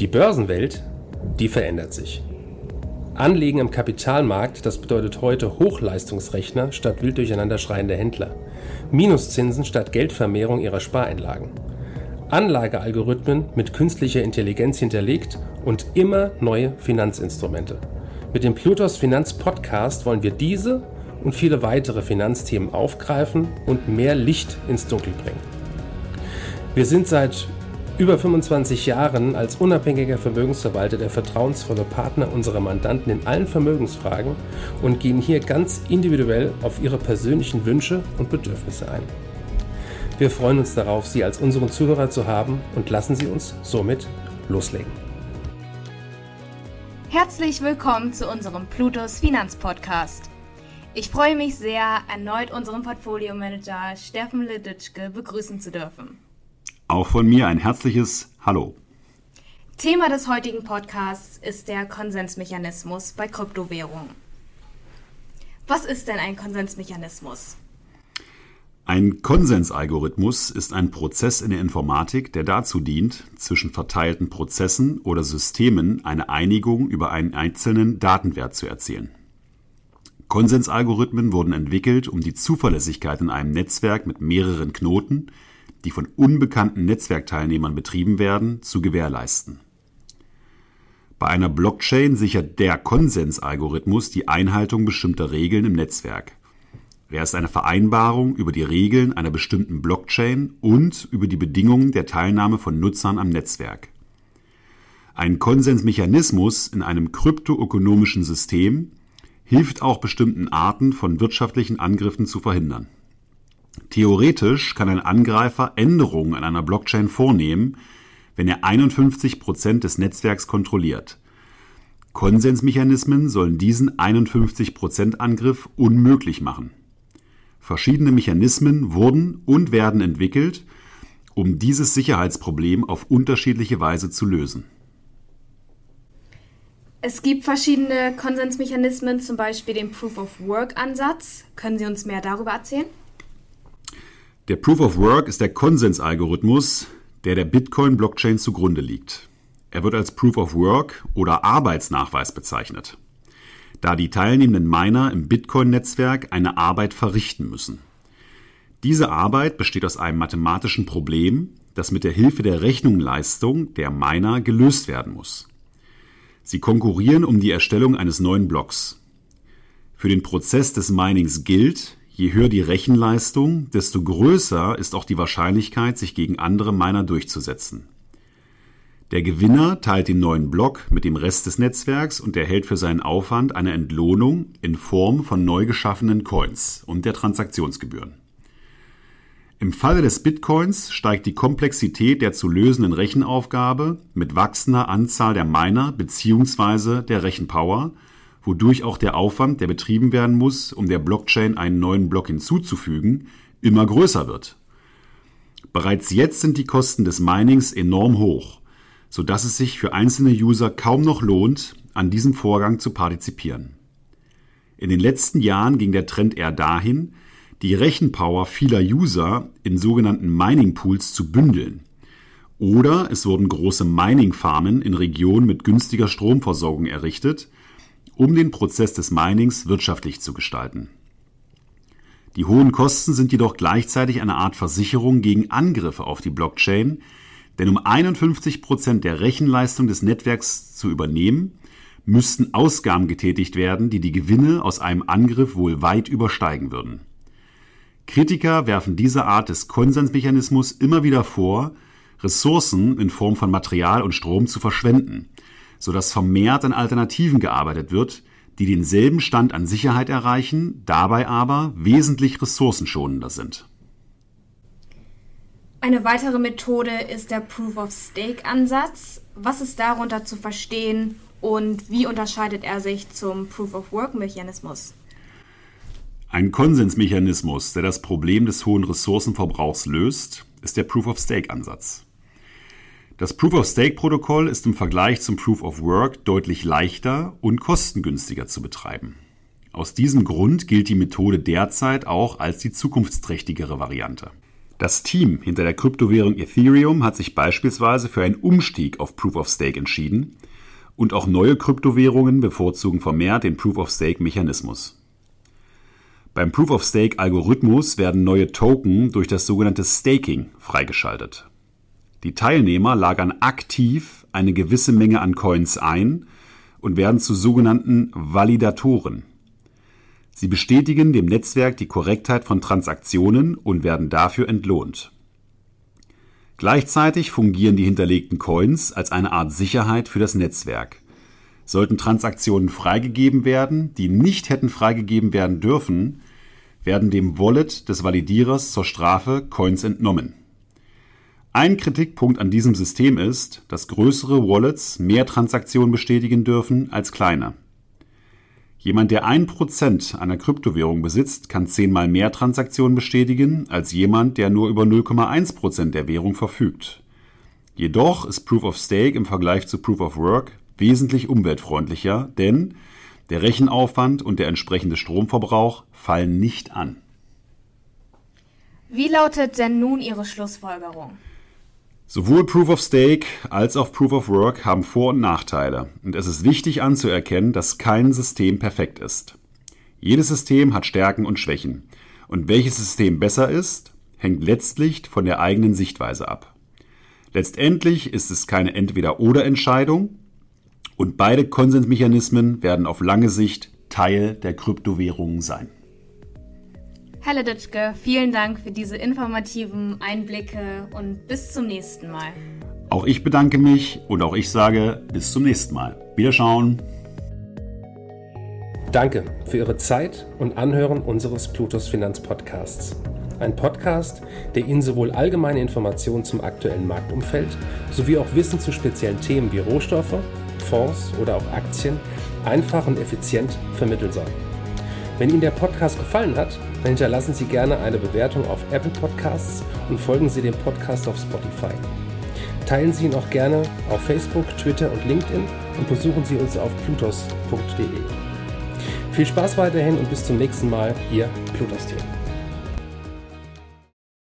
Die Börsenwelt, die verändert sich. Anlegen am Kapitalmarkt, das bedeutet heute Hochleistungsrechner statt wild durcheinander schreiende Händler. Minuszinsen statt Geldvermehrung ihrer Spareinlagen. Anlagealgorithmen mit künstlicher Intelligenz hinterlegt und immer neue Finanzinstrumente. Mit dem Plutos Finanz Podcast wollen wir diese und viele weitere Finanzthemen aufgreifen und mehr Licht ins Dunkel bringen. Wir sind seit über 25 Jahren als unabhängiger Vermögensverwalter der vertrauensvolle Partner unserer Mandanten in allen Vermögensfragen und gehen hier ganz individuell auf ihre persönlichen Wünsche und Bedürfnisse ein. Wir freuen uns darauf, Sie als unseren Zuhörer zu haben und lassen Sie uns somit loslegen. Herzlich willkommen zu unserem Plutos Finanzpodcast. Ich freue mich sehr, erneut unseren Portfolio-Manager Steffen Leditschke begrüßen zu dürfen. Auch von mir ein herzliches Hallo. Thema des heutigen Podcasts ist der Konsensmechanismus bei Kryptowährungen. Was ist denn ein Konsensmechanismus? Ein Konsensalgorithmus ist ein Prozess in der Informatik, der dazu dient, zwischen verteilten Prozessen oder Systemen eine Einigung über einen einzelnen Datenwert zu erzielen. Konsensalgorithmen wurden entwickelt, um die Zuverlässigkeit in einem Netzwerk mit mehreren Knoten die von unbekannten Netzwerkteilnehmern betrieben werden, zu gewährleisten. Bei einer Blockchain sichert der Konsensalgorithmus die Einhaltung bestimmter Regeln im Netzwerk. Er ist eine Vereinbarung über die Regeln einer bestimmten Blockchain und über die Bedingungen der Teilnahme von Nutzern am Netzwerk. Ein Konsensmechanismus in einem kryptoökonomischen System hilft auch bestimmten Arten von wirtschaftlichen Angriffen zu verhindern Theoretisch kann ein Angreifer Änderungen an einer Blockchain vornehmen, wenn er 51 Prozent des Netzwerks kontrolliert. Konsensmechanismen sollen diesen 51 Prozent Angriff unmöglich machen. Verschiedene Mechanismen wurden und werden entwickelt, um dieses Sicherheitsproblem auf unterschiedliche Weise zu lösen. Es gibt verschiedene Konsensmechanismen, zum Beispiel den Proof-of-Work-Ansatz. Können Sie uns mehr darüber erzählen? Der Proof of Work ist der Konsensalgorithmus, der der Bitcoin-Blockchain zugrunde liegt. Er wird als Proof of Work oder Arbeitsnachweis bezeichnet, da die teilnehmenden Miner im Bitcoin-Netzwerk eine Arbeit verrichten müssen. Diese Arbeit besteht aus einem mathematischen Problem, das mit der Hilfe der Rechnungsleistung der Miner gelöst werden muss. Sie konkurrieren um die Erstellung eines neuen Blocks. Für den Prozess des Minings gilt, Je höher die Rechenleistung, desto größer ist auch die Wahrscheinlichkeit, sich gegen andere Miner durchzusetzen. Der Gewinner teilt den neuen Block mit dem Rest des Netzwerks und erhält für seinen Aufwand eine Entlohnung in Form von neu geschaffenen Coins und der Transaktionsgebühren. Im Falle des Bitcoins steigt die Komplexität der zu lösenden Rechenaufgabe mit wachsender Anzahl der Miner bzw. der Rechenpower wodurch auch der Aufwand, der betrieben werden muss, um der Blockchain einen neuen Block hinzuzufügen, immer größer wird. Bereits jetzt sind die Kosten des Minings enorm hoch, so dass es sich für einzelne User kaum noch lohnt, an diesem Vorgang zu partizipieren. In den letzten Jahren ging der Trend eher dahin, die Rechenpower vieler User in sogenannten Mining Pools zu bündeln. Oder es wurden große Mining Farmen in Regionen mit günstiger Stromversorgung errichtet, um den Prozess des Minings wirtschaftlich zu gestalten. Die hohen Kosten sind jedoch gleichzeitig eine Art Versicherung gegen Angriffe auf die Blockchain, denn um 51 Prozent der Rechenleistung des Netzwerks zu übernehmen, müssten Ausgaben getätigt werden, die die Gewinne aus einem Angriff wohl weit übersteigen würden. Kritiker werfen diese Art des Konsensmechanismus immer wieder vor, Ressourcen in Form von Material und Strom zu verschwenden sodass vermehrt an Alternativen gearbeitet wird, die denselben Stand an Sicherheit erreichen, dabei aber wesentlich ressourcenschonender sind. Eine weitere Methode ist der Proof-of-Stake-Ansatz. Was ist darunter zu verstehen und wie unterscheidet er sich zum Proof-of-Work-Mechanismus? Ein Konsensmechanismus, der das Problem des hohen Ressourcenverbrauchs löst, ist der Proof-of-Stake-Ansatz. Das Proof-of-Stake-Protokoll ist im Vergleich zum Proof-of-Work deutlich leichter und kostengünstiger zu betreiben. Aus diesem Grund gilt die Methode derzeit auch als die zukunftsträchtigere Variante. Das Team hinter der Kryptowährung Ethereum hat sich beispielsweise für einen Umstieg auf Proof of Stake entschieden und auch neue Kryptowährungen bevorzugen vermehrt den Proof of Stake Mechanismus. Beim Proof of Stake Algorithmus werden neue Token durch das sogenannte Staking freigeschaltet. Die Teilnehmer lagern aktiv eine gewisse Menge an Coins ein und werden zu sogenannten Validatoren. Sie bestätigen dem Netzwerk die Korrektheit von Transaktionen und werden dafür entlohnt. Gleichzeitig fungieren die hinterlegten Coins als eine Art Sicherheit für das Netzwerk. Sollten Transaktionen freigegeben werden, die nicht hätten freigegeben werden dürfen, werden dem Wallet des Validierers zur Strafe Coins entnommen. Ein Kritikpunkt an diesem System ist, dass größere Wallets mehr Transaktionen bestätigen dürfen als kleine. Jemand, der ein Prozent einer Kryptowährung besitzt, kann zehnmal mehr Transaktionen bestätigen als jemand, der nur über 0,1 Prozent der Währung verfügt. Jedoch ist Proof of Stake im Vergleich zu Proof of Work wesentlich umweltfreundlicher, denn der Rechenaufwand und der entsprechende Stromverbrauch fallen nicht an. Wie lautet denn nun Ihre Schlussfolgerung? Sowohl Proof of Stake als auch Proof of Work haben Vor- und Nachteile und es ist wichtig anzuerkennen, dass kein System perfekt ist. Jedes System hat Stärken und Schwächen und welches System besser ist, hängt letztlich von der eigenen Sichtweise ab. Letztendlich ist es keine Entweder-oder-Entscheidung und beide Konsensmechanismen werden auf lange Sicht Teil der Kryptowährungen sein. Herr Leditschke, vielen Dank für diese informativen Einblicke und bis zum nächsten Mal. Auch ich bedanke mich und auch ich sage bis zum nächsten Mal. Wiederschauen. Danke für Ihre Zeit und Anhören unseres Plutos Finanzpodcasts. Ein Podcast, der Ihnen sowohl allgemeine Informationen zum aktuellen Marktumfeld sowie auch Wissen zu speziellen Themen wie Rohstoffe, Fonds oder auch Aktien einfach und effizient vermitteln soll. Wenn Ihnen der Podcast gefallen hat, dann hinterlassen Sie gerne eine Bewertung auf Apple Podcasts und folgen Sie dem Podcast auf Spotify. Teilen Sie ihn auch gerne auf Facebook, Twitter und LinkedIn und besuchen Sie uns auf plutos.de. Viel Spaß weiterhin und bis zum nächsten Mal, Ihr Plutos-Team.